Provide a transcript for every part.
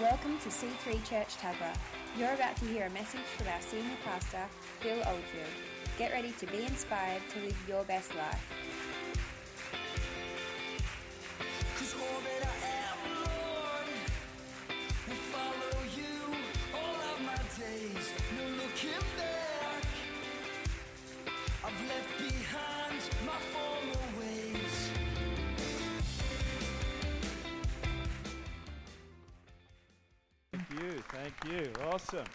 Welcome to C3 Church Tuggerah. You're about to hear a message from our senior pastor, Phil Oldfield. Get ready to be inspired to live your best life. Thank you. Awesome.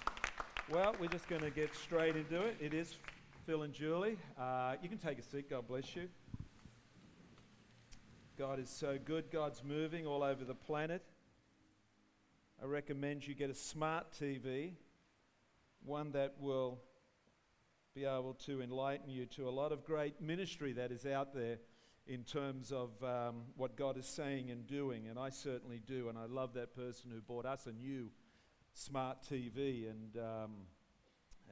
Well, we're just going to get straight into it. It is Phil and Julie. Uh, you can take a seat. God bless you. God is so good. God's moving all over the planet. I recommend you get a smart TV, one that will be able to enlighten you to a lot of great ministry that is out there in terms of um, what God is saying and doing. And I certainly do. And I love that person who bought us a new smart TV. And, um,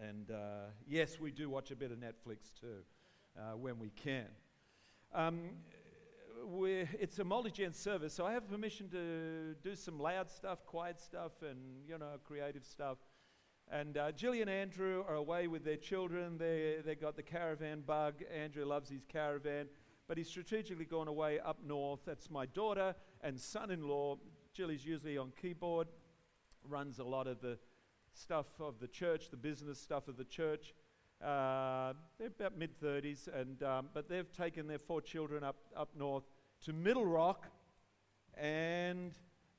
and uh, yes, we do watch a bit of Netflix too uh, when we can. Um, it's a multi-gen service, so I have permission to do some loud stuff, quiet stuff, and you know, creative stuff. And uh, and Andrew are away with their children. They they got the caravan bug. Andrew loves his caravan, but he's strategically gone away up north. That's my daughter and son-in-law. Jilly's usually on keyboard, runs a lot of the stuff of the church, the business stuff of the church. Uh, they're about mid 30s, and um, but they've taken their four children up up north to Middle Rock, and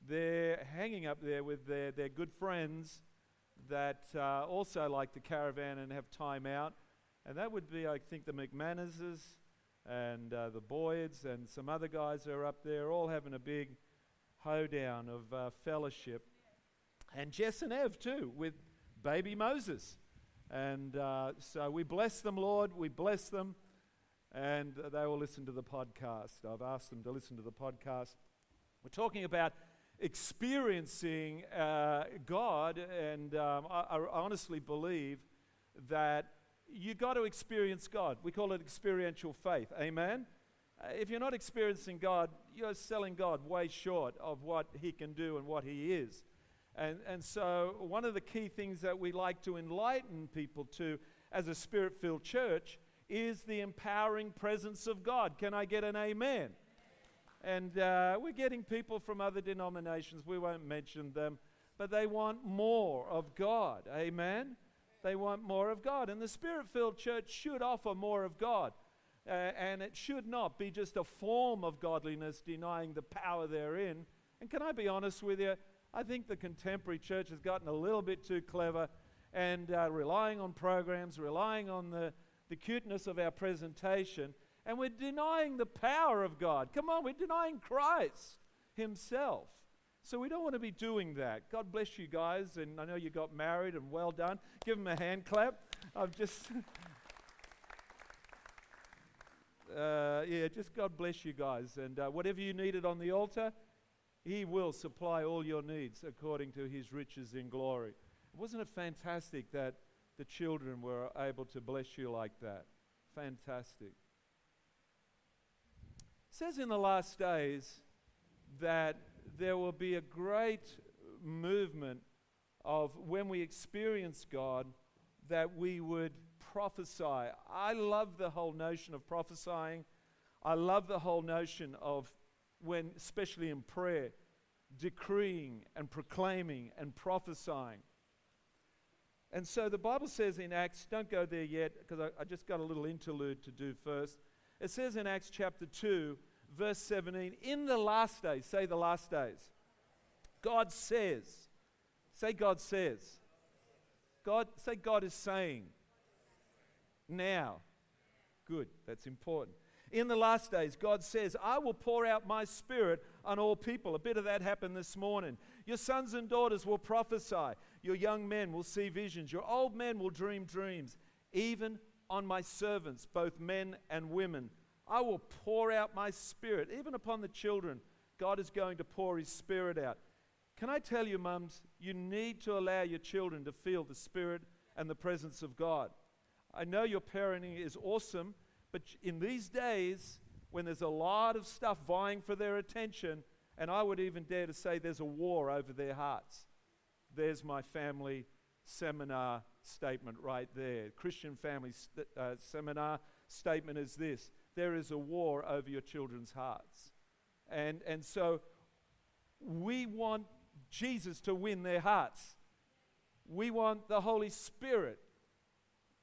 they're hanging up there with their their good friends that uh, also like the caravan and have time out, and that would be I think the McManuses and uh, the Boyds and some other guys are up there, all having a big hoedown of uh, fellowship, and Jess and Ev too with baby Moses. And uh, so we bless them, Lord. We bless them. And they will listen to the podcast. I've asked them to listen to the podcast. We're talking about experiencing uh, God, and um, I, I honestly believe that you got to experience God. We call it experiential faith. Amen? Uh, if you're not experiencing God, you're selling God way short of what He can do and what He is. And, and so, one of the key things that we like to enlighten people to as a spirit filled church is the empowering presence of God. Can I get an amen? And uh, we're getting people from other denominations, we won't mention them, but they want more of God. Amen? They want more of God. And the spirit filled church should offer more of God. Uh, and it should not be just a form of godliness denying the power therein. And can I be honest with you? I think the contemporary church has gotten a little bit too clever and uh, relying on programs, relying on the, the cuteness of our presentation, and we're denying the power of God. Come on, we're denying Christ Himself. So we don't want to be doing that. God bless you guys, and I know you got married, and well done. Give them a hand clap. I've just. Uh, yeah, just God bless you guys. And uh, whatever you needed on the altar, he will supply all your needs according to his riches in glory. Wasn't it fantastic that the children were able to bless you like that? Fantastic. It says in the last days that there will be a great movement of when we experience God that we would prophesy. I love the whole notion of prophesying. I love the whole notion of when, especially in prayer, decreeing and proclaiming and prophesying. And so the Bible says in Acts, don't go there yet because I, I, just got a little interlude to do first. It says in Acts chapter 2, verse 17, in the last days, say the last days, God says, say God says, God, say God is saying, now. Good, that's important. In the last days, God says, I will pour out my spirit on all people. A bit of that happened this morning. Your sons and daughters will prophesy. Your young men will see visions. Your old men will dream dreams. Even on my servants, both men and women, I will pour out my spirit. Even upon the children, God is going to pour his spirit out. Can I tell you, mums, you need to allow your children to feel the spirit and the presence of God. I know your parenting is awesome but in these days, when there's a lot of stuff vying for their attention And I would even dare to say there's a war over their hearts. There's my family seminar statement right there. Christian family st- uh, seminar statement is this there is a war over your children's hearts. And, and so we want Jesus to win their hearts. We want the Holy Spirit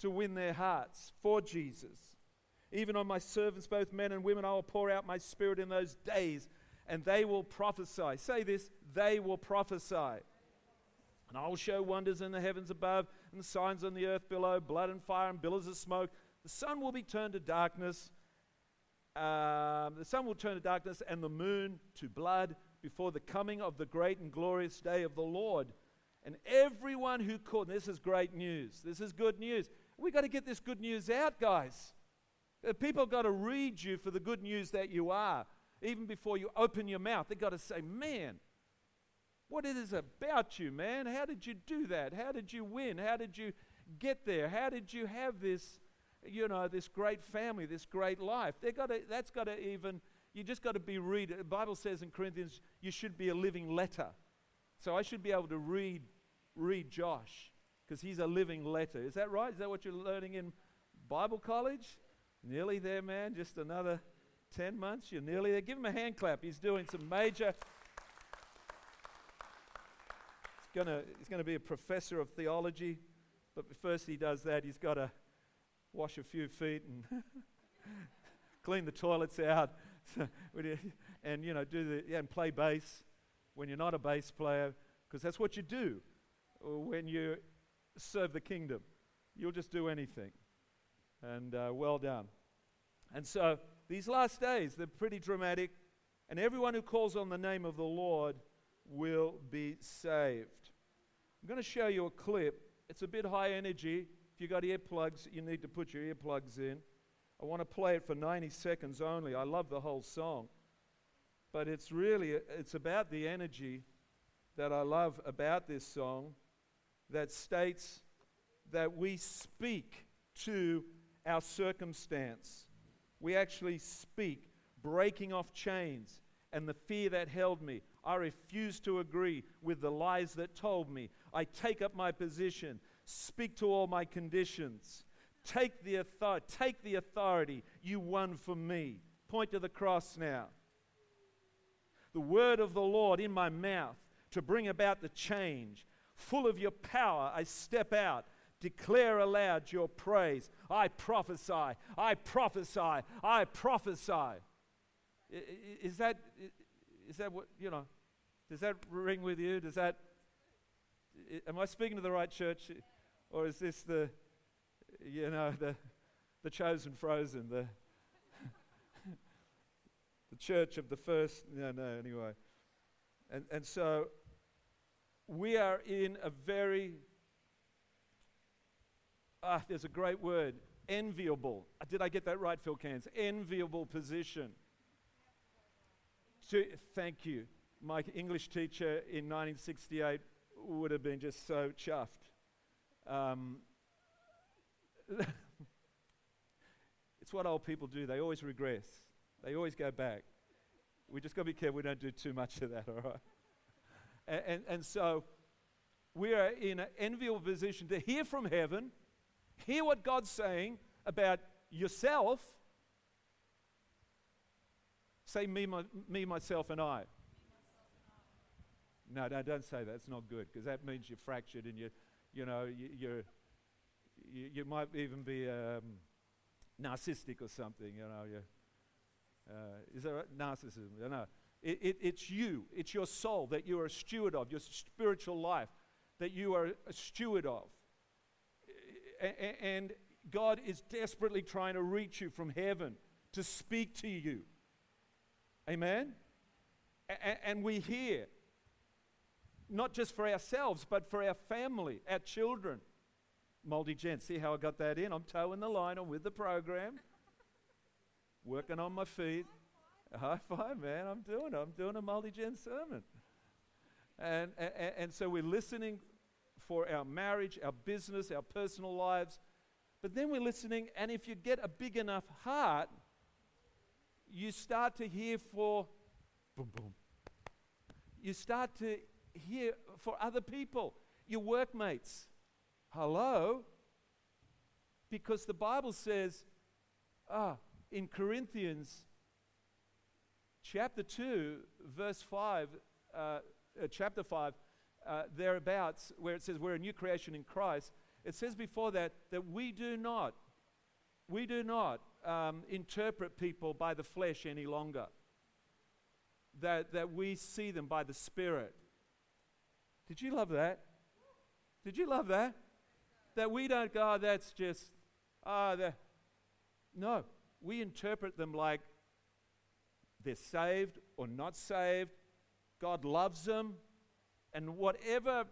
to win their hearts for Jesus. Even on my servants, both men and women, I will pour out my spirit in those days, and they will prophesy. Say this they will prophesy. And I will show wonders in the heavens above and signs on the earth below blood and fire and billows of smoke. The sun will be turned to darkness. Um, the sun will turn to darkness and the moon to blood before the coming of the great and glorious day of the Lord. And everyone who called, this is great news. This is good news. We've got to get this good news out, guys. Uh, People got to read you for the good news that you are. Even before you open your mouth, they've got to say, Man, what it is about you, man. How did you do that? How did you win? How did you get there? How did you have this, you know, this great family, this great life? They got to, that's got to even, you just got to be read. The Bible says in Corinthians, you should be a living letter. So I should be able to read, read Josh because he's a living letter. Is that right? Is that what you're learning in Bible college? Nearly there, man. Just another 10 months. You're nearly there. Give him a hand clap. He's doing some major He's gonna, he's going to be a professor of theology, but first he does that, he's got to wash a few feet and clean the toilets out, and you know, do the yeah, and play bass when you're not a bass player, because that's what you do when you serve the kingdom. You'll just do anything, and uh, well done. And so these last days, they're pretty dramatic, and everyone who calls on the name of the Lord will be saved. I'm going to show you a clip. It's a bit high energy. If you've got earplugs, you need to put your earplugs in. I want to play it for 90 seconds only. I love the whole song. But it's really it's about the energy that I love about this song that states that we speak to our circumstance. We actually speak, breaking off chains and the fear that held me. I refuse to agree with the lies that told me. I take up my position, speak to all my conditions. Take the authority, take the authority you won for me. Point to the cross now. The word of the Lord in my mouth to bring about the change. Full of your power, I step out. Declare aloud your praise. I prophesy. I prophesy. I prophesy. Is that, is that what, you know, does that ring with you? Does that, am I speaking to the right church? Or is this the, you know, the, the chosen frozen, the, the church of the first? No, no, anyway. And, and so we are in a very, ah, there's a great word, enviable. Did I get that right, Phil Cans? Enviable position. To, thank you my English teacher in 1968 would have been just so chuffed. Um, it's what old people do. They always regress. They always go back. We just got to be careful we don't do too much of that, all right? And, and, and so we are in an enviable position to hear from heaven, hear what God's saying about yourself. Say me, my, me myself, and I. No, no, don't say that. It's not good because that means you're fractured and you, you know, you, you're, you, you might even be um, narcissistic or something. You know, you, uh, is there right? narcissism? Know, it, it, it's you. It's your soul that you are a steward of. Your spiritual life that you are a steward of. And God is desperately trying to reach you from heaven to speak to you. Amen. And we hear not just for ourselves, but for our family, our children. Multi gen. See how I got that in? I'm toeing the line. I'm with the program. Working on my feet. High five, man. I'm doing it. I'm doing a multi gen sermon. And, and, and so we're listening for our marriage, our business, our personal lives. But then we're listening, and if you get a big enough heart, you start to hear for boom, boom, you start to hear for other people, your workmates. Hello? Because the Bible says, ah, in Corinthians chapter 2, verse 5, uh, uh, chapter 5, uh, thereabouts, where it says we're a new creation in Christ, it says before that that we do not, we do not um, interpret people by the flesh any longer. That, that we see them by the Spirit. Did you love that? Did you love that? That we don't go, oh, that's just, ah, oh, no. We interpret them like they're saved or not saved. God loves them. And whatever uh,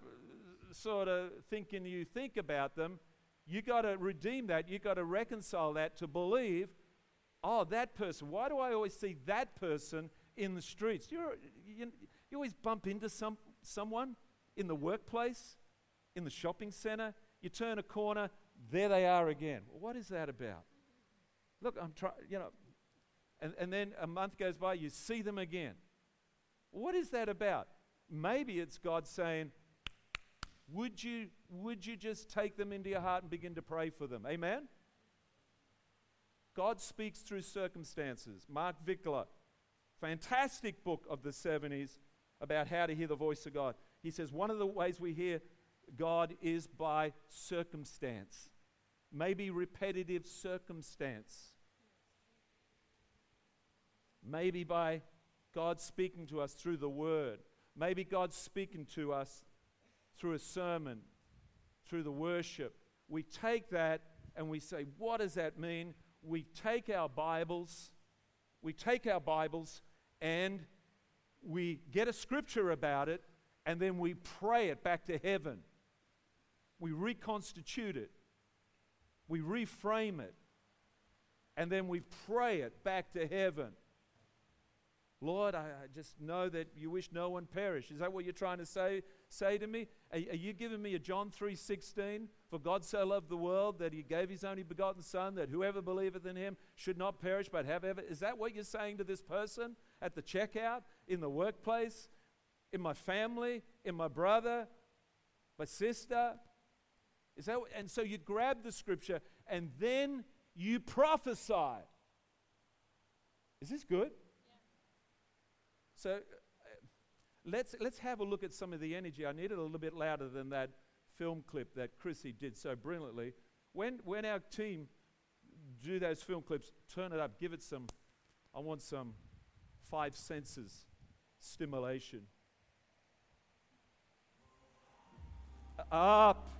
sort of thinking you think about them, you got to redeem that. You got to reconcile that to believe, oh, that person. Why do I always see that person in the streets? you you, you always bump into some, someone in the workplace, in the shopping center. You turn a corner, there they are again. what is that about? Look, I'm trying, you know, and, and then a month goes by, you see them again. What is that about? Maybe it's God saying, would you, would you just take them into your heart and begin to pray for them? Amen? God speaks through circumstances. Mark Virkler, fantastic book of the 70s about how to hear the voice of God. He says one of the ways we hear God is by circumstance, maybe repetitive circumstance, maybe by God speaking to us through the Word, maybe God's speaking to us through a sermon, through the worship. We take that and we say, what does that mean? We take our Bibles, we take our Bibles and we get a scripture about it and then we pray it back to heaven. We reconstitute it, we reframe it, and then we pray it back to heaven. Lord, I, just know that you wish no one perish. Is that what you're trying to say, say to me? Are, are you giving me a John 3.16? For God so loved the world that he gave his only begotten Son, that whoever believeth in him should not perish but have ever. Is that what you're saying to this person at the checkout, in the workplace, in my family, in my brother, my sister? Is that and so you grab the scripture and then you prophesy. Is this good? So uh, let's, let's have a look at some of the energy. I need it a little bit louder than that film clip that Chrissy did so brilliantly. When, when our team do those film clips, turn it up, give it some, I want some five senses stimulation. Up.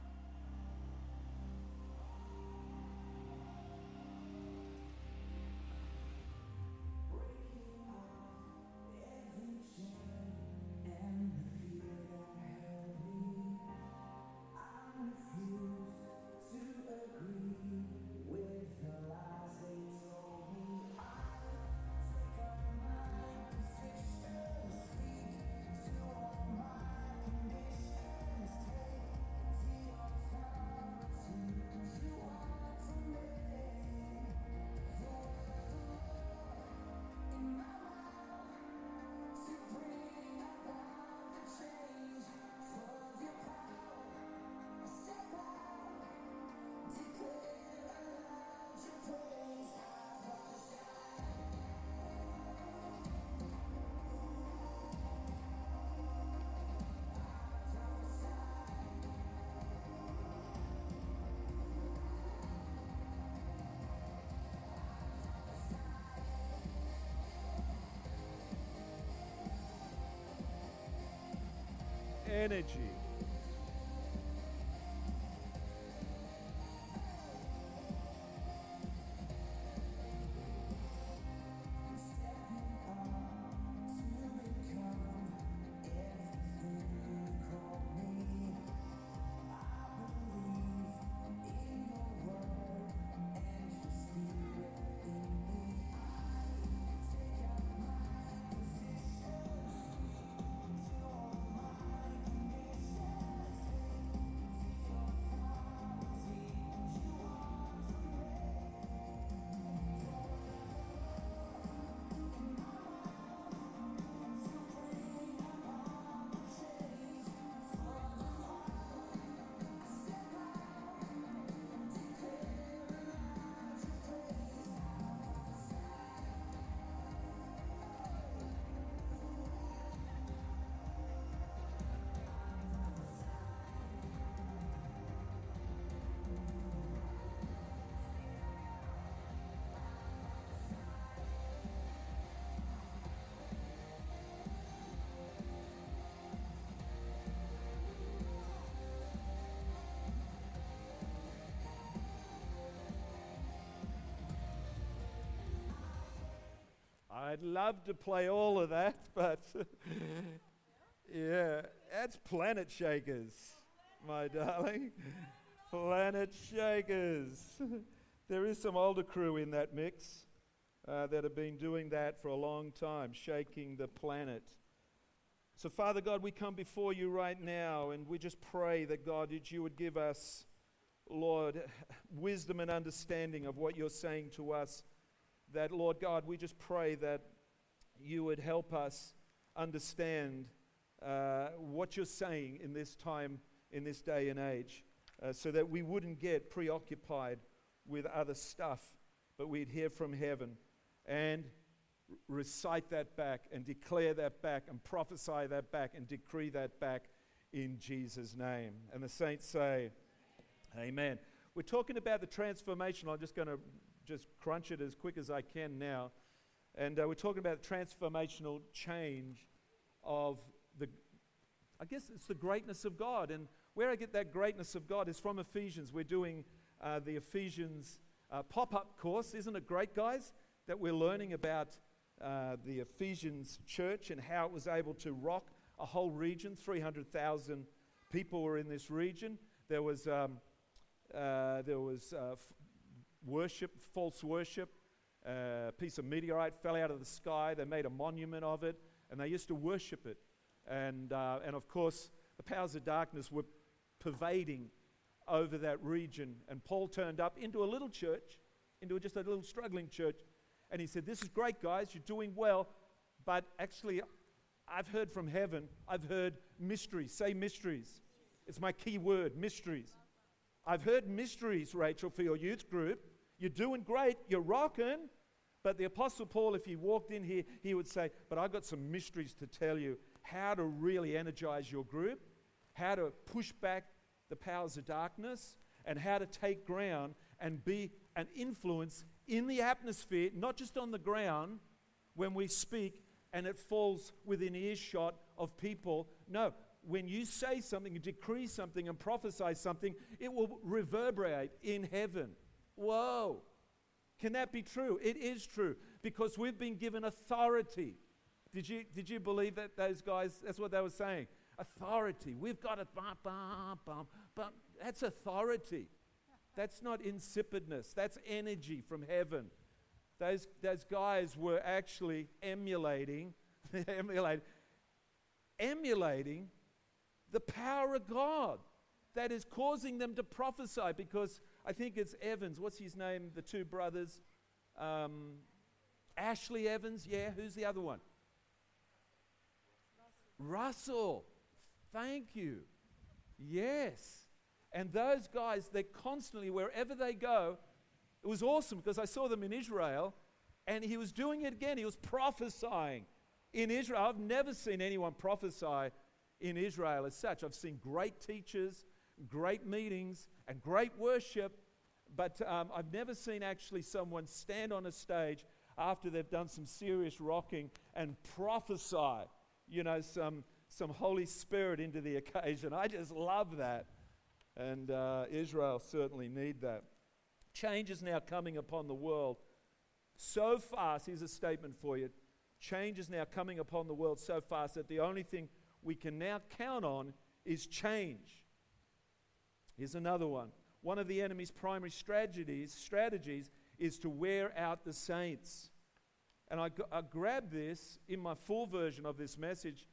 Energy. I'd love to play all of that, but yeah, that's Planetshakers, my darling. Planet Shakers. there is some older crew in that mix uh, that have been doing that for a long time, shaking the planet. So, Father God, we come before you right now and we just pray that, God, that you would give us, Lord, wisdom and understanding of what you're saying to us. That, Lord God, we just pray that you would help us understand uh, what you're saying in this time, in this day and age, uh, so that we wouldn't get preoccupied with other stuff, but we'd hear from heaven and recite that back and declare that back and prophesy that back and decree that back in Jesus' name. And the saints say, Amen. We're talking about the transformation. I'm just going to just crunch it as quick as I can now. And uh, we're talking about transformational change of the, I guess it's the greatness of God. And where I get that greatness of God is from Ephesians. We're doing uh, the Ephesians uh, pop up course. Isn't it great, guys, that we're learning about uh, the Ephesians church and how it was able to rock a whole region. 300,000 people were in this region. There was, um, uh, there was uh, f- worship, false worship. A piece of meteorite fell out of the sky. They made a monument of it, and they used to worship it. And, uh, and of course, the powers of darkness were pervading over that region. And Paul turned up into a little church, into just a little struggling church, and he said, This is great, guys, you're doing well, but actually, I've heard from heaven, I've heard mysteries. Say mysteries. It's my key word mysteries. I've heard mysteries, Rachel, for your youth group. You're doing great, you're rocking. But the Apostle Paul, if he walked in here, he would say, But I've got some mysteries to tell you how to really energize your group, how to push back the powers of darkness, and how to take ground and be an influence in the atmosphere, not just on the ground when we speak and it falls within earshot of people. No, when you say something, you decree something, and prophesy something, it will reverberate in heaven. Whoa! Can that be true? It is true because we've been given authority. Did you, did you believe that those guys, that's what they were saying? Authority. We've got it. That's authority. That's not insipidness, that's energy from heaven. Those, those guys were actually emulating, emulating, emulating the power of God that is causing them to prophesy because I think it's Evans. What's his name? The two brothers. Um, Ashley Evans. Yeah, who's the other one? Russell. Thank you. Yes. And those guys, they're constantly, wherever they go, it was awesome because I saw them in Israel and he was doing it again. He was prophesying in Israel. I've never seen anyone prophesy in Israel as such. I've seen great teachers, great meetings, and great worship, but um, I've never seen actually someone stand on a stage after they've done some serious rocking and prophesy, you know, some, some Holy Spirit into the occasion. I just love that. And uh, Israel certainly need that. Change is now coming upon the world so fast. Here's a statement for you. Change is now coming upon the world so fast that the only thing we can now count on is change. Here's another one. One of the enemy's primary strategies, strategies is to wear out the saints. And I, I grabbed this in my full version of this message.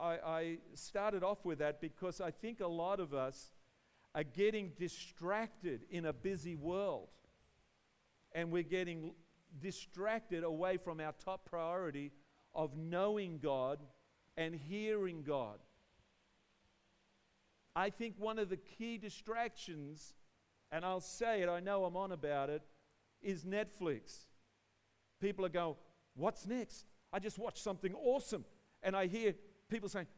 I, I started off with that because I think a lot of us are getting distracted in a busy world. And we're getting distracted away from our top priority of knowing God and hearing God. I think one of the key distractions, and I'll say it, I know I'm on about it, is Netflix. People are going, What's next? I just watched something awesome. And I hear people saying,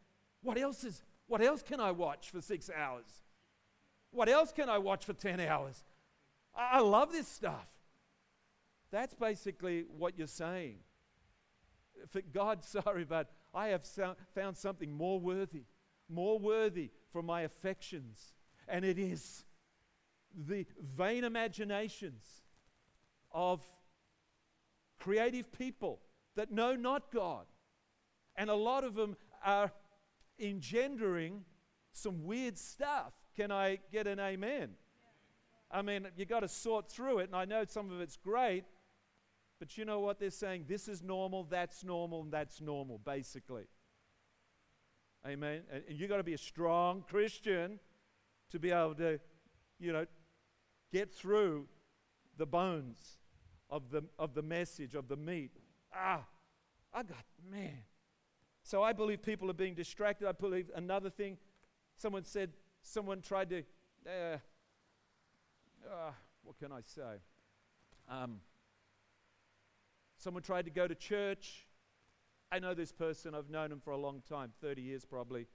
What else is, what else can I watch for six hours? What else can I watch for 10 hours? I, I love this stuff. That's basically what you're saying. For God, sorry, but I have so, found something more worthy, more worthy for my affections. And it is the vain imaginations of creative people that know not God. And a lot of them are engendering some weird stuff. Can I get an amen? I mean, you got to sort through it, and I know some of it's great, but you know what they're saying? This is normal, that's normal, and that's normal, basically. Amen. And you got to be a strong Christian to be able to, you know, get through the bones of the, of the message, of the meat. Ah, I got, man. So I believe people are being distracted. I believe another thing, someone said, someone tried to, uh, uh, what can I say? Um, someone tried to go to church. I know this person, I've known him for a long time, 30 years probably.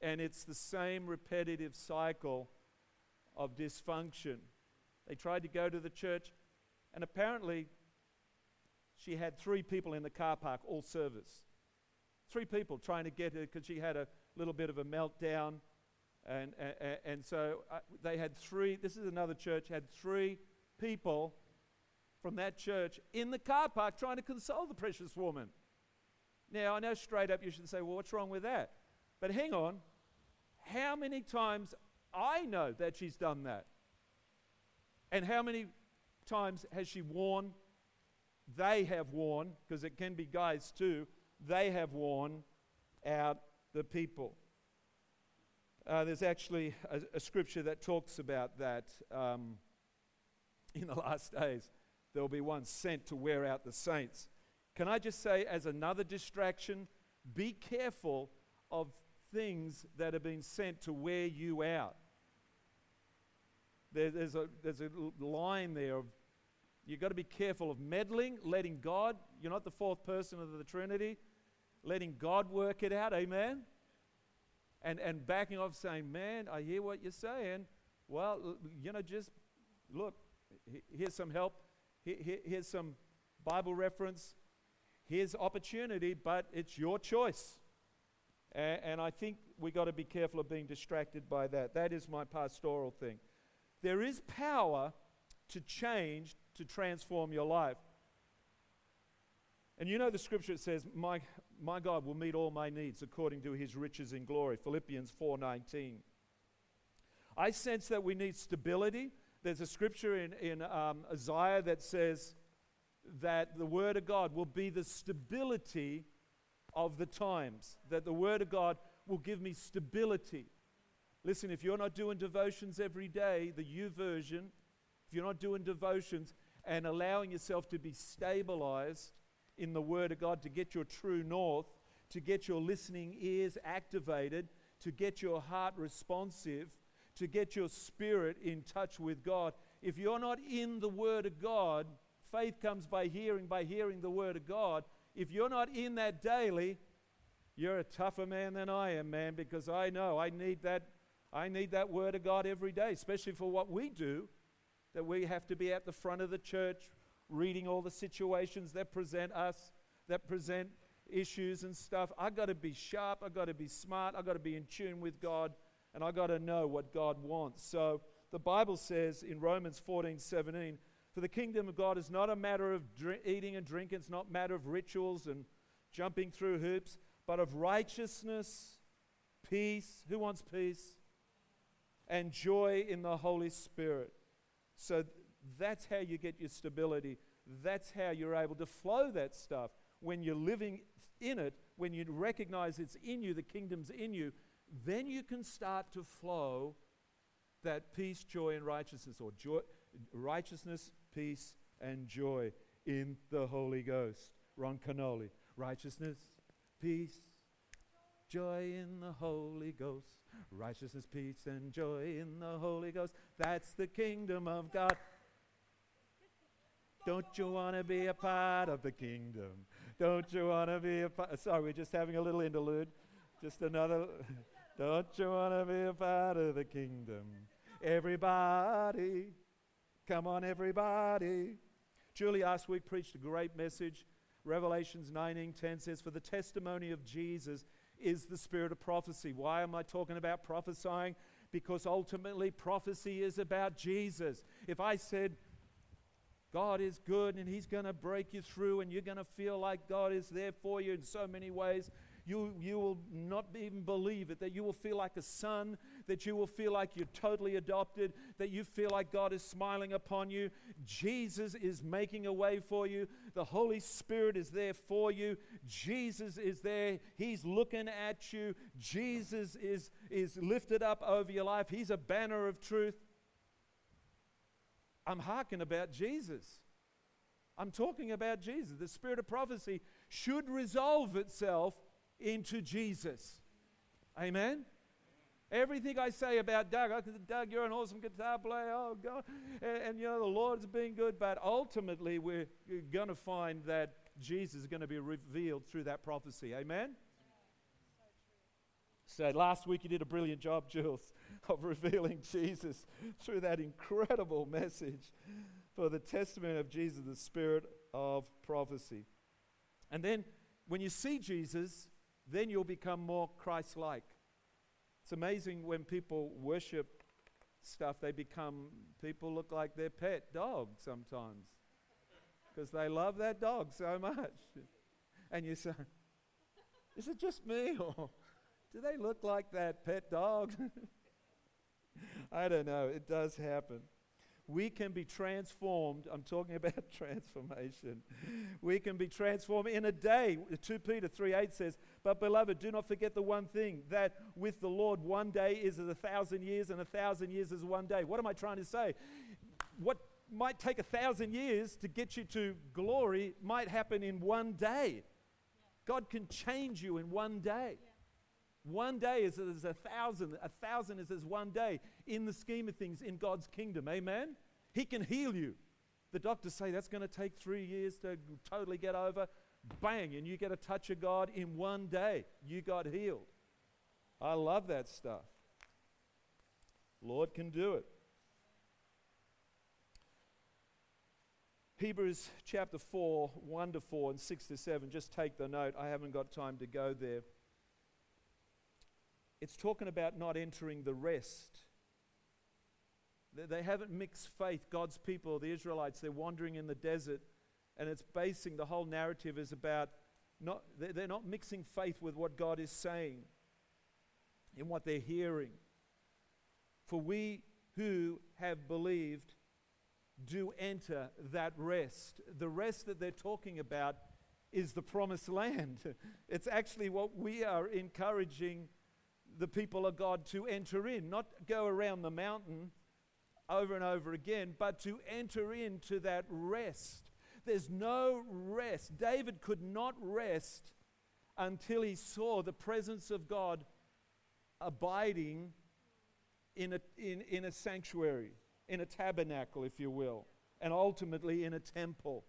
And it's the same repetitive cycle of dysfunction. They tried to go to the church, and apparently she had three people in the car park all service. Three people trying to get her because she had a little bit of a meltdown. And, and, and so uh, they had three, this is another church, had three people from that church in the car park trying to console the precious woman. Now, I know straight up you should say, well, what's wrong with that? But hang on. How many times I know that she's done that? And how many times has she worn? They have worn, because it can be guys too, they have worn out the people. Uh, there's actually a, a, scripture that talks about that um, in the last days. There will be one sent to wear out the saints. Can I just say, as another distraction, be careful of things that have been sent to wear you out. There, there's, a, there's a line there of you've got to be careful of meddling, letting God, you're not the fourth person of the Trinity, letting God work it out, amen? And, and backing off saying, man, I hear what you're saying. Well, you know, just look, here's some help, here's some Bible reference, here's opportunity, but it's your choice. And, and I think we've got to be careful of being distracted by that. That is my pastoral thing. There is power to change, to transform your life. And you know the scripture it says, my, my God will meet all my needs according to his riches in glory. Philippians 4.19. I sense that we need stability. There's a scripture in, in um, Isaiah that says that the Word of God will be the stability of the times, that the Word of God will give me stability. Listen, if you're not doing devotions every day, the YouVersion, if you're not doing devotions and allowing yourself to be stabilized in the Word of God to get your true north, to get your listening ears activated, to get your heart responsive, to get your spirit in touch with God. If you're not in the Word of God, faith comes by hearing, by hearing the Word of God. If you're not in that daily, you're a tougher man than I am, man, because I know I need that I need that word of God every day, especially for what we do, that we have to be at the front of the church reading all the situations that present us, that present issues and stuff. I got to be sharp, I got to be smart, I got to be in tune with God, and I got to know what God wants. So the Bible says in Romans 14 17, for the kingdom of God is not a matter of drink, eating and drinking, it's not a matter of rituals and jumping through hoops, but of righteousness, peace. Who wants peace? And joy in the Holy Spirit. So that's how you get your stability. That's how you're able to flow that stuff. When you're living in it, when you recognize it's in you, the kingdom's in you, then you can start to flow that peace, joy, and righteousness, or joy, righteousness, peace, and joy in the Holy Ghost. Ron Canoli. Righteousness, peace, joy in the Holy Ghost. Righteousness, peace, and joy in the Holy Ghost. That's the kingdom of God. Don't you want to be a part of the kingdom? Don't you want to be a part? Sorry, we're just having a little interlude. Just another. Don't you want to be a part of the kingdom? Everybody. Come on, everybody. Julie last week preached a great message. Revelations 19:10 says, For the testimony of Jesus is the spirit of prophecy. Why am I talking about prophesying? Because ultimately prophecy is about Jesus. If I said, God is good and He's going to break you through, and you're going to feel like God is there for you in so many ways. You, you will not even believe it, that you will feel like a son, that you will feel like you're totally adopted, that you feel like God is smiling upon you. Jesus is making a way for you. The Holy Spirit is there for you. Jesus is there. He's looking at you. Jesus is, is lifted up over your life. He's a banner of truth. I'm harking about Jesus. I'm talking about Jesus. The spirit of prophecy should resolve itself into Jesus. Amen? Everything I say about Doug, I Doug, you're an awesome guitar player. Oh, God. And, and, you know, the Lord's been good. But ultimately, we're going to find that Jesus is going to be revealed through that prophecy. Amen? So last week you did a brilliant job, Jules, of revealing Jesus through that incredible message for the testament of Jesus, the spirit of prophecy. And then when you see Jesus, then you'll become more Christ like. It's amazing when people worship stuff, they become, people look like their pet dog sometimes because they love that dog so much. And you say, Is it just me or do they look like that pet dog? I don't know. It does happen we can be transformed. I'm talking about transformation. We can be transformed in a day. 2 Peter 3 8 says, But beloved, do not forget the one thing that with the Lord, one day is as a thousand years, and a thousand years is one day. What am I trying to say? What might take a thousand years to get you to glory might happen in one day. God can change you in one day. One day is as a thousand, a thousand is as one day in the scheme of things in God's kingdom. Amen? He can heal you. The doctors say that's going to take three years to totally get over. Bang, and you get a touch of God in one day. You got healed. I love that stuff. Lord can do it. Hebrews chapter 4, 1 to 4 and 6 to 7. Just take the note. I haven't got time to go there it's talking about not entering the rest. They haven't mixed faith. God's people, the Israelites, they're wandering in the desert, and it's basing the whole narrative is about not, they're not mixing faith with what God is saying in what they're hearing. For we who have believed do enter that rest. The rest that they're talking about is the promised land. It's actually what we are encouraging the people of God to enter in, not go around the mountain over and over again, but to enter into that rest. There's no rest. David could not rest until he saw the presence of God abiding in a, in, in a sanctuary, in a tabernacle, if you will, and ultimately in a temple.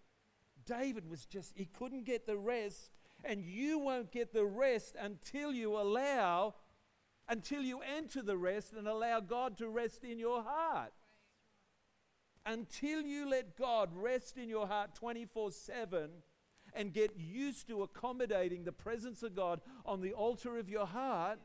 David was just, he couldn't get the rest, and you won't get the rest until you allow until you enter the rest and allow God to rest in your heart. Until you let God rest in your heart 24 7 and get used to accommodating the presence of God on the altar of your heart,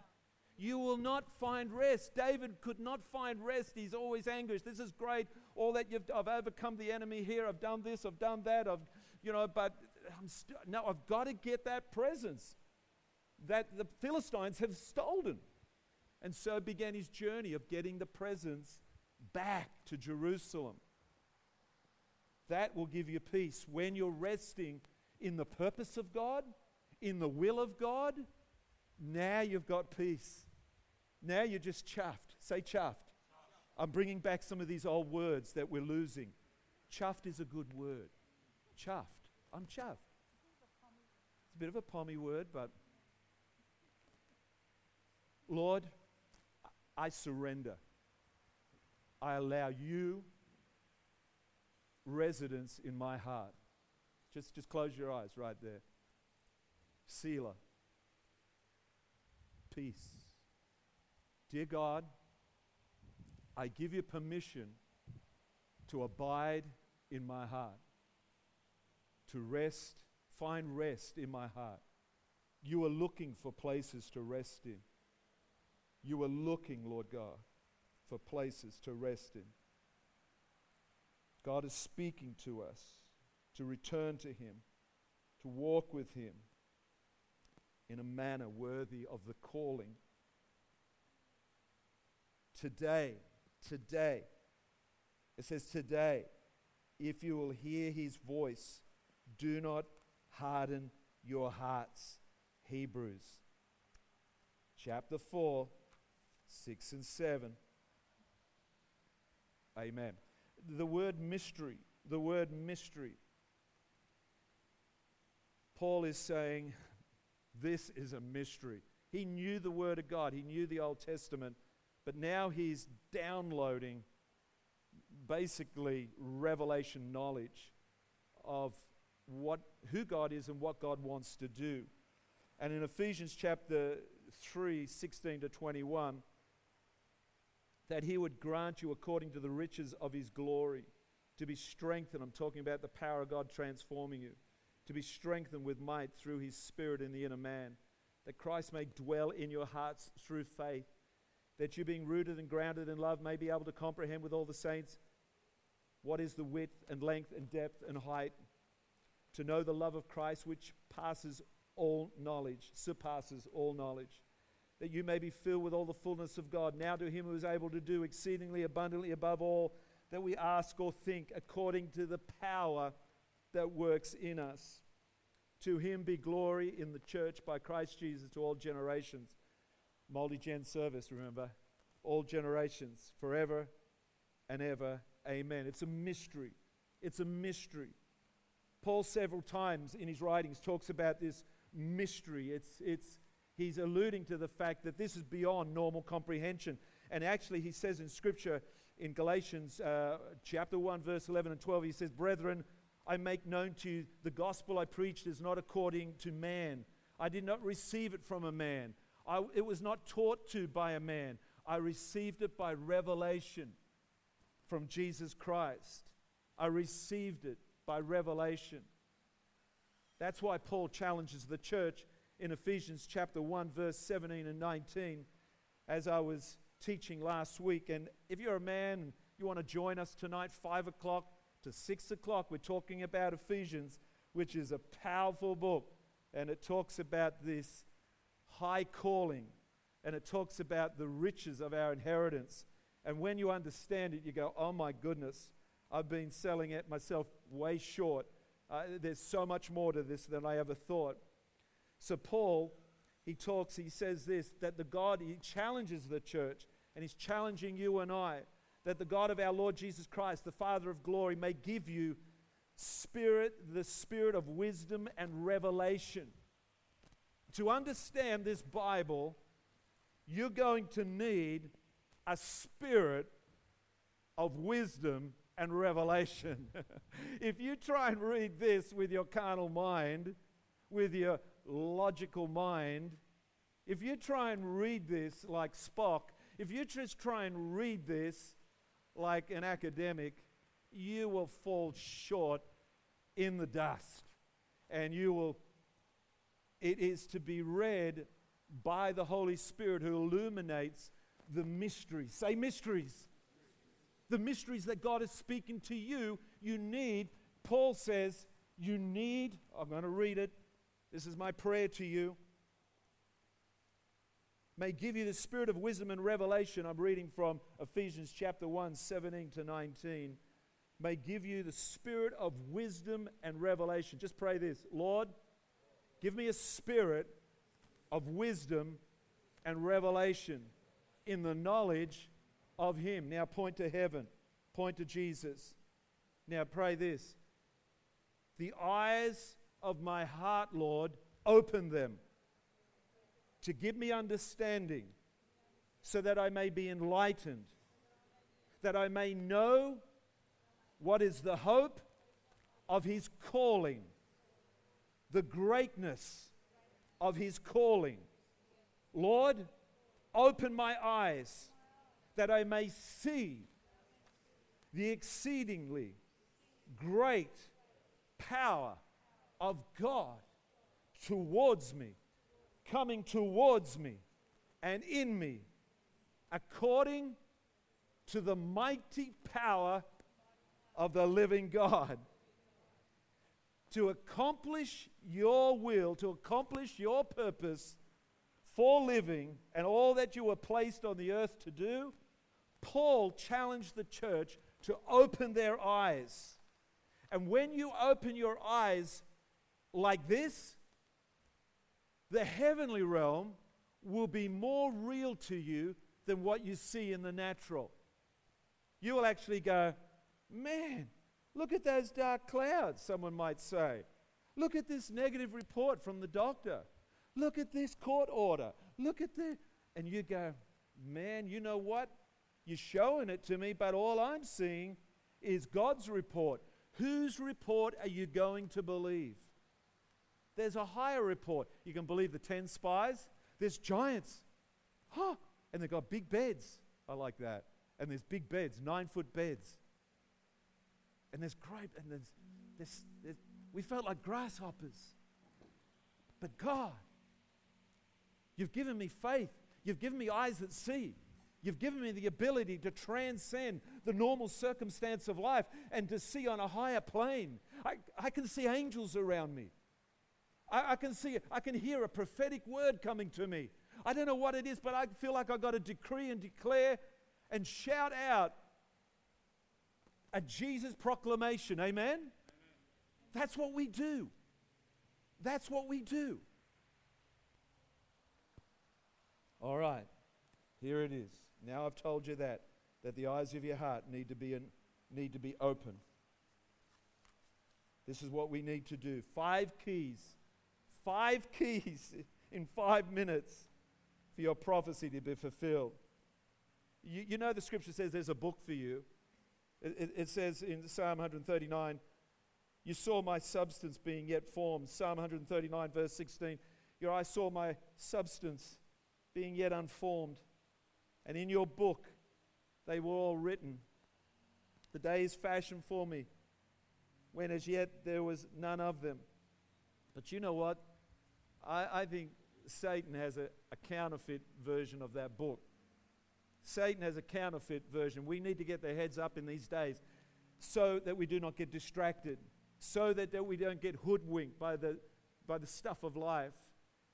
you will not find rest. David could not find rest. He's always anguish. This is great. All that you've, I've overcome the enemy here. I've done this. I've done that. I've, you know, but I'm st- no, I've got to get that presence that the Philistines have stolen. And so began his journey of getting the presence back to Jerusalem. That will give you peace when you're resting in the purpose of God, in the will of God. Now you've got peace. Now you're just chuffed. Say chuffed. I'm bringing back some of these old words that we're losing. Chuffed is a good word. Chuffed. I'm chuffed. It's a bit of a pommy word, but Lord, I surrender. I allow you residence in my heart. Just, just close your eyes right there. Selah. Peace. Dear God, I give you permission to abide in my heart, to rest, find rest in my heart. You are looking for places to rest in. You are looking, Lord God, for places to rest in. God is speaking to us to return to Him, to walk with Him in a manner worthy of the calling. Today, today, it says, Today, if you will hear His voice, do not harden your hearts. Hebrews chapter 4, 6 and 7. Amen. The word mystery, the word mystery. Paul is saying, This is a mystery. He knew the Word of God, he knew the Old Testament, but now he's downloading basically revelation knowledge of what, who God is and what God wants to do. And in Ephesians chapter 3 16 to 21, that he would grant you according to the riches of his glory to be strengthened. I'm talking about the power of God transforming you, to be strengthened with might through his spirit in the inner man, that Christ may dwell in your hearts through faith, that you, being rooted and grounded in love, may be able to comprehend with all the saints what is the width and length and depth and height, to know the love of Christ which passes all knowledge, surpasses all knowledge that you may be filled with all the fullness of God. Now to him who is able to do exceedingly abundantly above all that we ask or think, according to the power that works in us. To him be glory in the church by Christ Jesus to all generations. Multi gen service, remember? All generations, forever and ever. Amen. It's a mystery. It's a mystery. Paul, several times in his writings, talks about this mystery. It's, it's, he's alluding to the fact that this is beyond normal comprehension. And actually, he says in Scripture, in Galatians uh, chapter 1, verse 11 and 12, he says, Brethren, I make known to you the gospel I preached is not according to man. I did not receive it from a man. I, it was not taught to by a man. I received it by revelation from Jesus Christ. I received it by revelation. That's why Paul challenges the church in Ephesians chapter 1, verse 17 and 19, as I was teaching last week. And if you're a man and you want to join us tonight, 5 o'clock to 6 o'clock, we're talking about Ephesians, which is a powerful book. And it talks about this high calling, and it talks about the riches of our inheritance. And when you understand it, you go, oh my goodness, I've been selling it myself way short. Uh, there's so much more to this than I ever thought. So, Paul, he talks, he says this that the God, he challenges the church, and he's challenging you and I, that the God of our Lord Jesus Christ, the Father of glory, may give you spirit, the spirit of wisdom and revelation. To understand this Bible, you're going to need a spirit of wisdom and revelation. if you try and read this with your carnal mind, with your logical mind, if you try and read this like Spock, if you just try and read this like an academic, you will fall short in the dust. And you will, it is to be read by the Holy Spirit who illuminates the mysteries. Say mysteries. The mysteries that God is speaking to you, you need, Paul says, you need, I'm going to read it, this is my prayer to you. May give you the spirit of wisdom and revelation. I'm reading from Ephesians chapter 1, 17 to 19. May give you the spirit of wisdom and revelation. Just pray this Lord, give me a spirit of wisdom and revelation in the knowledge of Him. Now point to heaven, point to Jesus. Now pray this the eyes of my heart, Lord, open them to give me understanding so that I may be enlightened, that I may know what is the hope of his calling, the greatness of his calling. Lord, open my eyes that I may see the exceedingly great power of God towards me, coming towards me and in me, according to the mighty power of the living God. To accomplish your will, to accomplish your purpose for living and all that you were placed on the earth to do, Paul challenged the church to open their eyes. And when you open your eyes like this, the heavenly realm will be more real to you than what you see in the natural. You will actually go, man, look at those dark clouds, someone might say. Look at this negative report from the doctor. Look at this court order. Look at the. And you go, man, you know what? You're showing it to me, but all I'm seeing is God's report. Whose report are you going to believe? There's a higher report. You can believe the 10 spies. There's giants. Huh. And they've got big beds. I like that. And there's big beds, nine foot beds. And there's great, and there's, there's, there's we felt like grasshoppers. But God, you've given me faith. You've given me eyes that see. You've given me the ability to transcend the normal circumstance of life and to see on a higher plane. I, I can see angels around me. I, I can see, I can hear a prophetic word coming to me. I don't know what it is, but I feel like I've got to decree and declare and shout out a Jesus proclamation. Amen? Amen? That's what we do. That's what we do. All right, here it is. Now I've told you that, that the eyes of your heart need to be, in, need to be open. This is what we need to do. Five keys. Five keys in five minutes for your prophecy to be fulfilled. You, you know, the scripture says there's a book for you. It, it, it says in Psalm 139, You saw my substance being yet formed. Psalm 139, verse 16, Your eyes saw my substance being yet unformed. And in your book, they were all written. The days fashioned for me, when as yet there was none of them. But you know what? I, I think Satan has a, a counterfeit version of that book. Satan has a counterfeit version. We need to get their heads up in these days so that we do not get distracted, so that, that we don't get hoodwinked by the, by the stuff of life,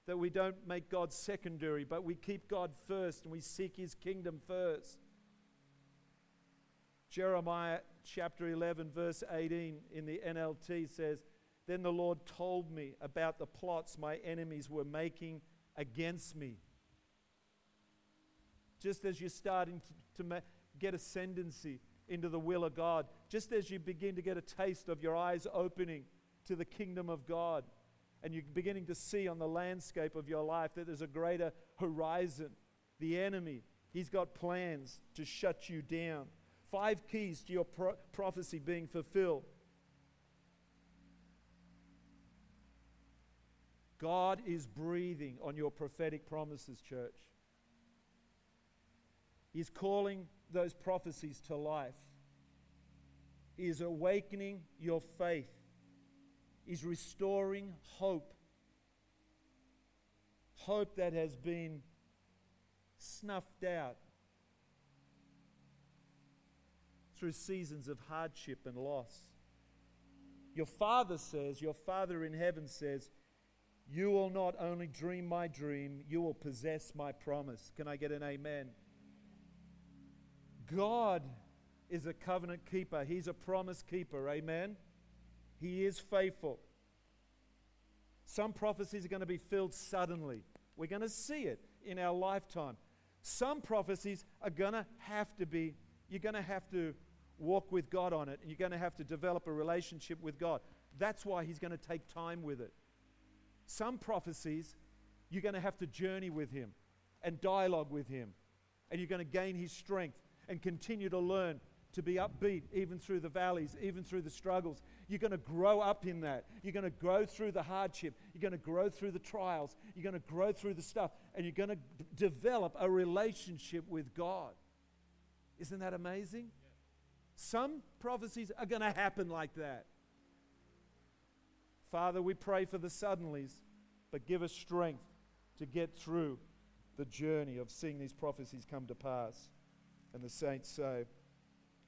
that we don't make God secondary, but we keep God first and we seek his kingdom first. Jeremiah chapter 11, verse 18 in the NLT says, Then the Lord told me about the plots my enemies were making against me just as you're starting to, to ma- get ascendancy into the will of God, just as you begin to get a taste of your eyes opening to the kingdom of God, and you're beginning to see on the landscape of your life that there's a greater horizon, the enemy, he's got plans to shut you down. Five keys to your pro- prophecy being fulfilled. God is breathing on your prophetic promises, church. He's calling those prophecies to life. He is awakening your faith. He's restoring hope. Hope that has been snuffed out through seasons of hardship and loss. Your Father says, Your Father in heaven says, You will not only dream my dream, you will possess my promise. Can I get an amen? God is a covenant keeper, He's a promise keeper. Amen? He is faithful. Some prophecies are going to be filled suddenly. We're going to see it in our lifetime. Some prophecies are going to have to be, you're going to have to walk with God on it, and you're going to have to develop a relationship with God. That's why He's going to take time with it. Some prophecies, you're going to have to journey with Him and dialogue with Him, and you're going to gain His strength and continue to learn to be upbeat even through the valleys, even through the struggles. You're going to grow up in that. You're going to grow through the hardship. You're going to grow through the trials. You're going to grow through the stuff. And you're going to d- develop a relationship with God. Isn't that amazing? Some prophecies are going to happen like that. Father, we pray for the suddenlies, but give us strength to get through the journey of seeing these prophecies come to pass. And the saints say,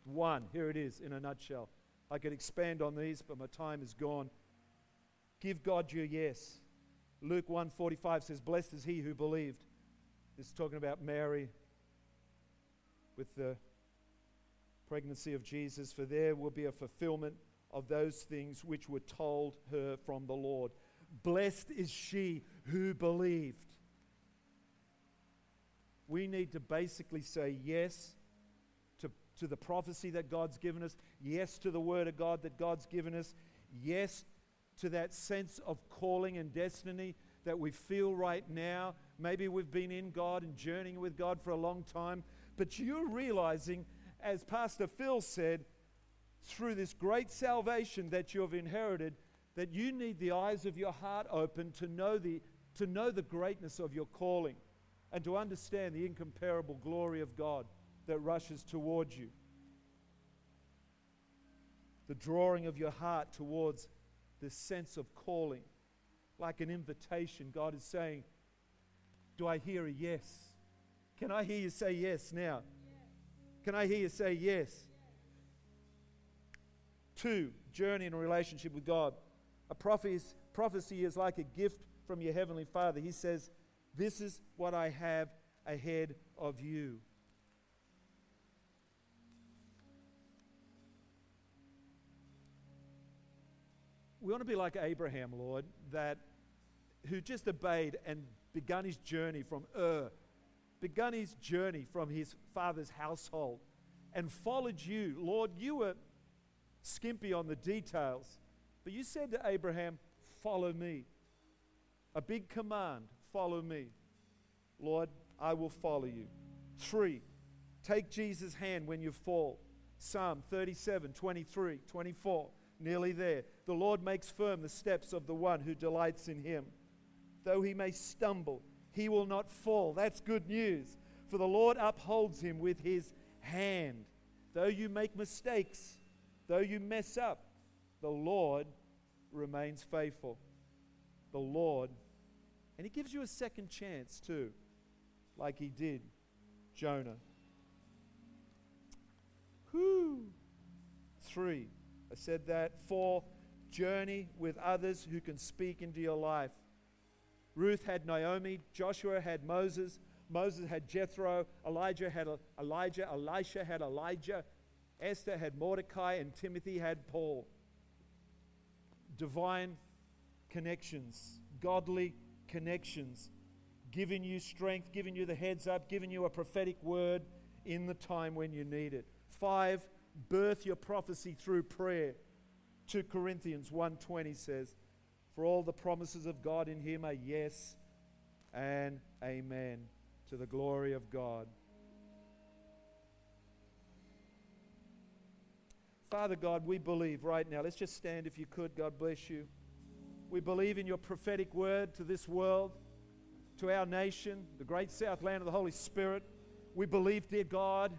one, here it is in a nutshell I could expand on these, but my time is gone. Give God your yes. Luke 1:45 says, "Blessed is he who believed." This is talking about Mary with the pregnancy of Jesus, for there will be a fulfillment of those things which were told her from the Lord. Blessed is she who believed. We need to basically say yes to, to the prophecy that God's given us, yes to the word of God that God's given us, yes to that sense of calling and destiny that we feel right now. Maybe we've been in God and journeying with God for a long time, but you're realizing, as Pastor Phil said, through this great salvation that you have inherited, that you need the eyes of your heart open to know the, to know the greatness of your calling and to understand the incomparable glory of God that rushes towards you. The drawing of your heart towards this sense of calling, like an invitation. God is saying, Do I hear a yes? Can I hear you say yes now? Can I hear you say yes? Two, journey in a relationship with God. A prophecy, prophecy is like a gift from your heavenly Father. He says, This is what I have ahead of you. We want to be like Abraham, Lord, that who just obeyed and begun his journey from Ur, begun his journey from his father's household, and followed you. Lord, you were skimpy on the details, but you said to Abraham, Follow me. A big command follow me. Lord, I will follow you. Three, take Jesus' hand when you fall. Psalm 37, 23, 24, nearly there. The Lord makes firm the steps of the one who delights in him. Though he may stumble, he will not fall. That's good news. For the Lord upholds him with his hand. Though you make mistakes, though you mess up, the Lord remains faithful. The Lord, and He gives you a second chance too, like He did Jonah. Whew. Three, I said that. Four, journey with others who can speak into your life. Ruth had Naomi, Joshua had Moses, Moses had Jethro, Elijah had Elijah, Elisha had Elijah, Esther had Mordecai, and Timothy had Paul divine connections, godly connections, giving you strength, giving you the heads up, giving you a prophetic word in the time when you need it. Five, birth your prophecy through prayer. 2 Corinthians 1:20 says, "For all the promises of God in him are yes and amen to the glory of God." Father God, we believe right now. Let's just stand if you could. God bless you. We believe in your prophetic word to this world, to our nation, the great south land of the Holy Spirit. We believe, dear God,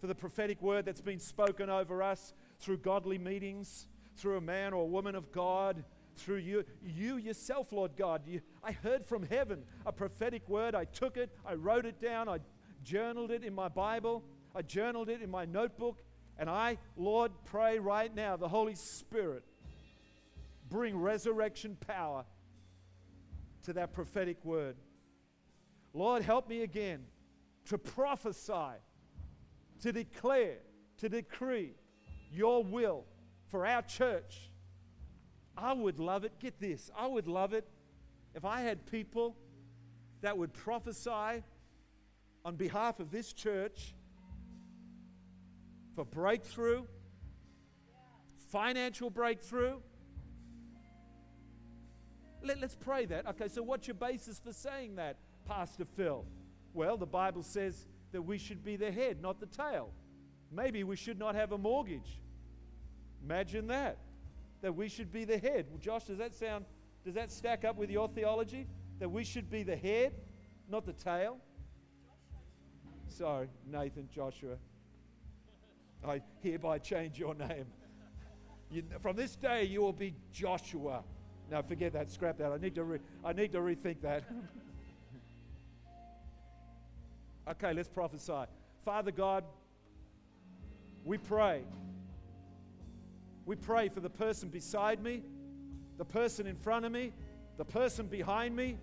for the prophetic word that's been spoken over us through godly meetings, through a man or a woman of God, through you, you yourself, Lord God. You, I heard from heaven a prophetic word. I took it, I wrote it down, I journaled it in my Bible, I journaled it in my notebook, and I, Lord, pray right now, the Holy Spirit, bring resurrection power to that prophetic word. Lord, help me again to prophesy, to declare, to decree your will for our church. I would love it. Get this. I would love it if I had people that would prophesy on behalf of this church for breakthrough, financial breakthrough. Let, us pray that. Okay, so what's your basis for saying that, Pastor Phil? Well, the Bible says that we should be the head, not the tail. Maybe we should not have a mortgage. Imagine that. That we should be the head. Well, Josh, does that sound, does that stack up with your theology? That we should be the head, not the tail? Sorry, Nathan, Joshua. I hereby change your name. You, from this day, you will be Joshua. Now, forget that, scrap that. I need to, re- I need to rethink that. okay, let's prophesy. Father God, we pray We pray for the person beside me, the person in front of me, the person behind me.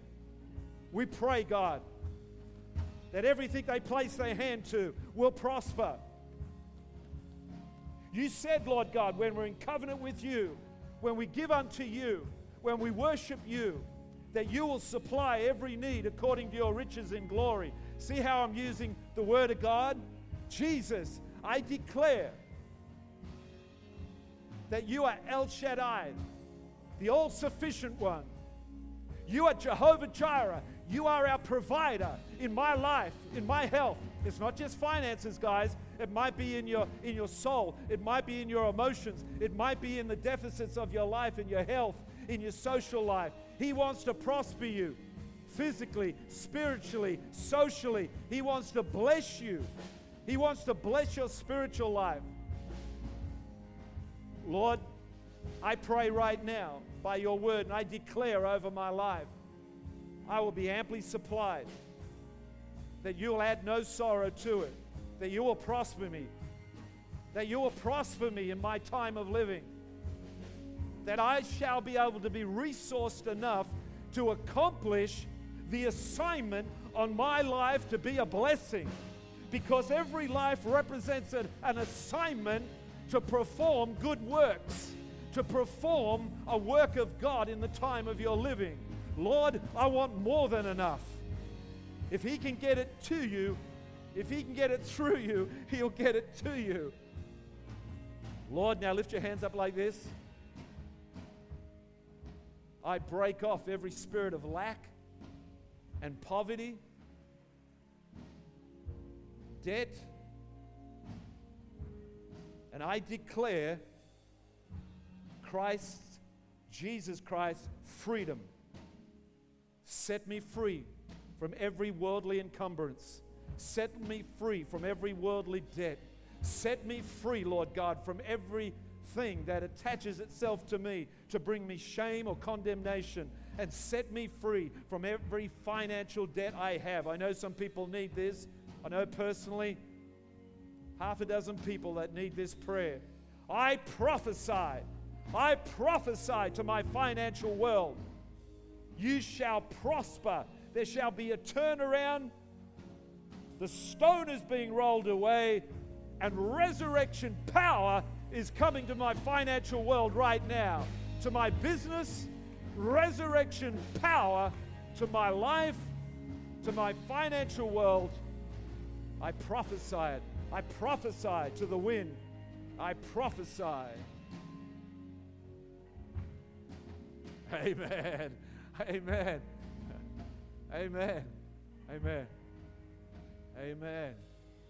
We pray, God, that everything they place their hand to will prosper. You said, Lord God, when we're in covenant with you, when we give unto you, when we worship you, that you will supply every need according to your riches in glory. See how I'm using the word of God? Jesus, I declare that you are El Shaddai, the all sufficient one. You are Jehovah Jireh. You are our provider in my life, in my health. It's not just finances, guys. It might be in your in your soul. It might be in your emotions. It might be in the deficits of your life, in your health, in your social life. He wants to prosper you physically, spiritually, socially. He wants to bless you. He wants to bless your spiritual life. Lord, I pray right now by your word, and I declare over my life, I will be amply supplied, that you'll add no sorrow to it, that you will prosper me, that you will prosper me in my time of living, that I shall be able to be resourced enough to accomplish the assignment on my life to be a blessing. Because every life represents an, assignment to perform good works, to perform a work of God in the time of your living. Lord, I want more than enough. If He can get it to you, if He can get it through you, He'll get it to you. Lord, now lift your hands up like this. I break off every spirit of lack and poverty, debt, and I declare Christ, Jesus Christ, freedom. Set me free from every worldly encumbrance. Set me free from every worldly debt. Set me free, Lord God, from everything that attaches itself to me to bring me shame or condemnation. And set me free from every financial debt I have. I know some people need this. I know personally half a dozen people that need this prayer. I prophesy, I prophesy to my financial world. You shall prosper. There shall be a turnaround. The stone is being rolled away, and resurrection power is coming to my financial world right now. To my business, resurrection power to my life, to my financial world. I prophesy it. I prophesy to the wind. I prophesy. Amen. Amen. Amen. Amen. Amen.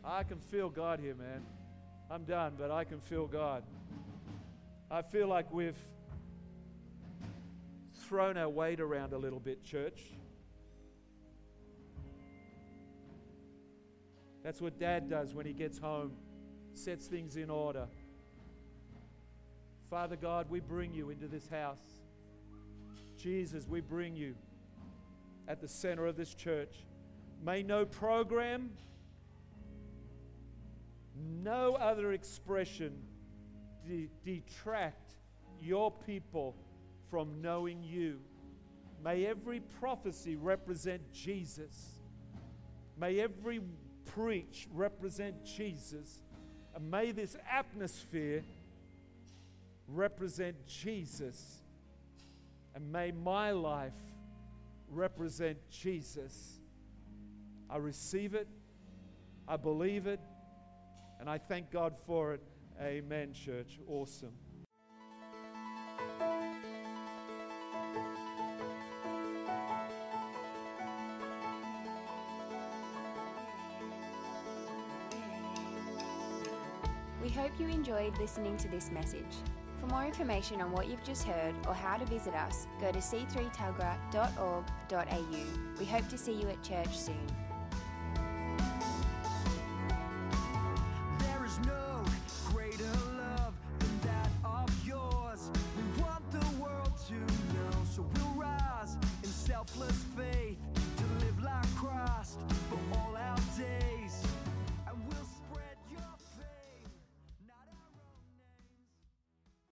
I can feel God here, man. I'm done, but I can feel God. I feel like we've thrown our weight around a little bit, church. That's what dad does when he gets home, sets things in order. Father God, we bring you into this house. Jesus, we bring you at the center of this church. May no program, no other expression de- detract your people from knowing you. May every prophecy represent Jesus. May every preach represent Jesus. And may this atmosphere represent Jesus. And may my life represent Jesus. I receive it, I believe it, and I thank God for it. Amen, church. Awesome. We hope you enjoyed listening to this message. For more information on what you've just heard or how to visit us, go to c3tuggerah.org.au. We hope to see you at church soon.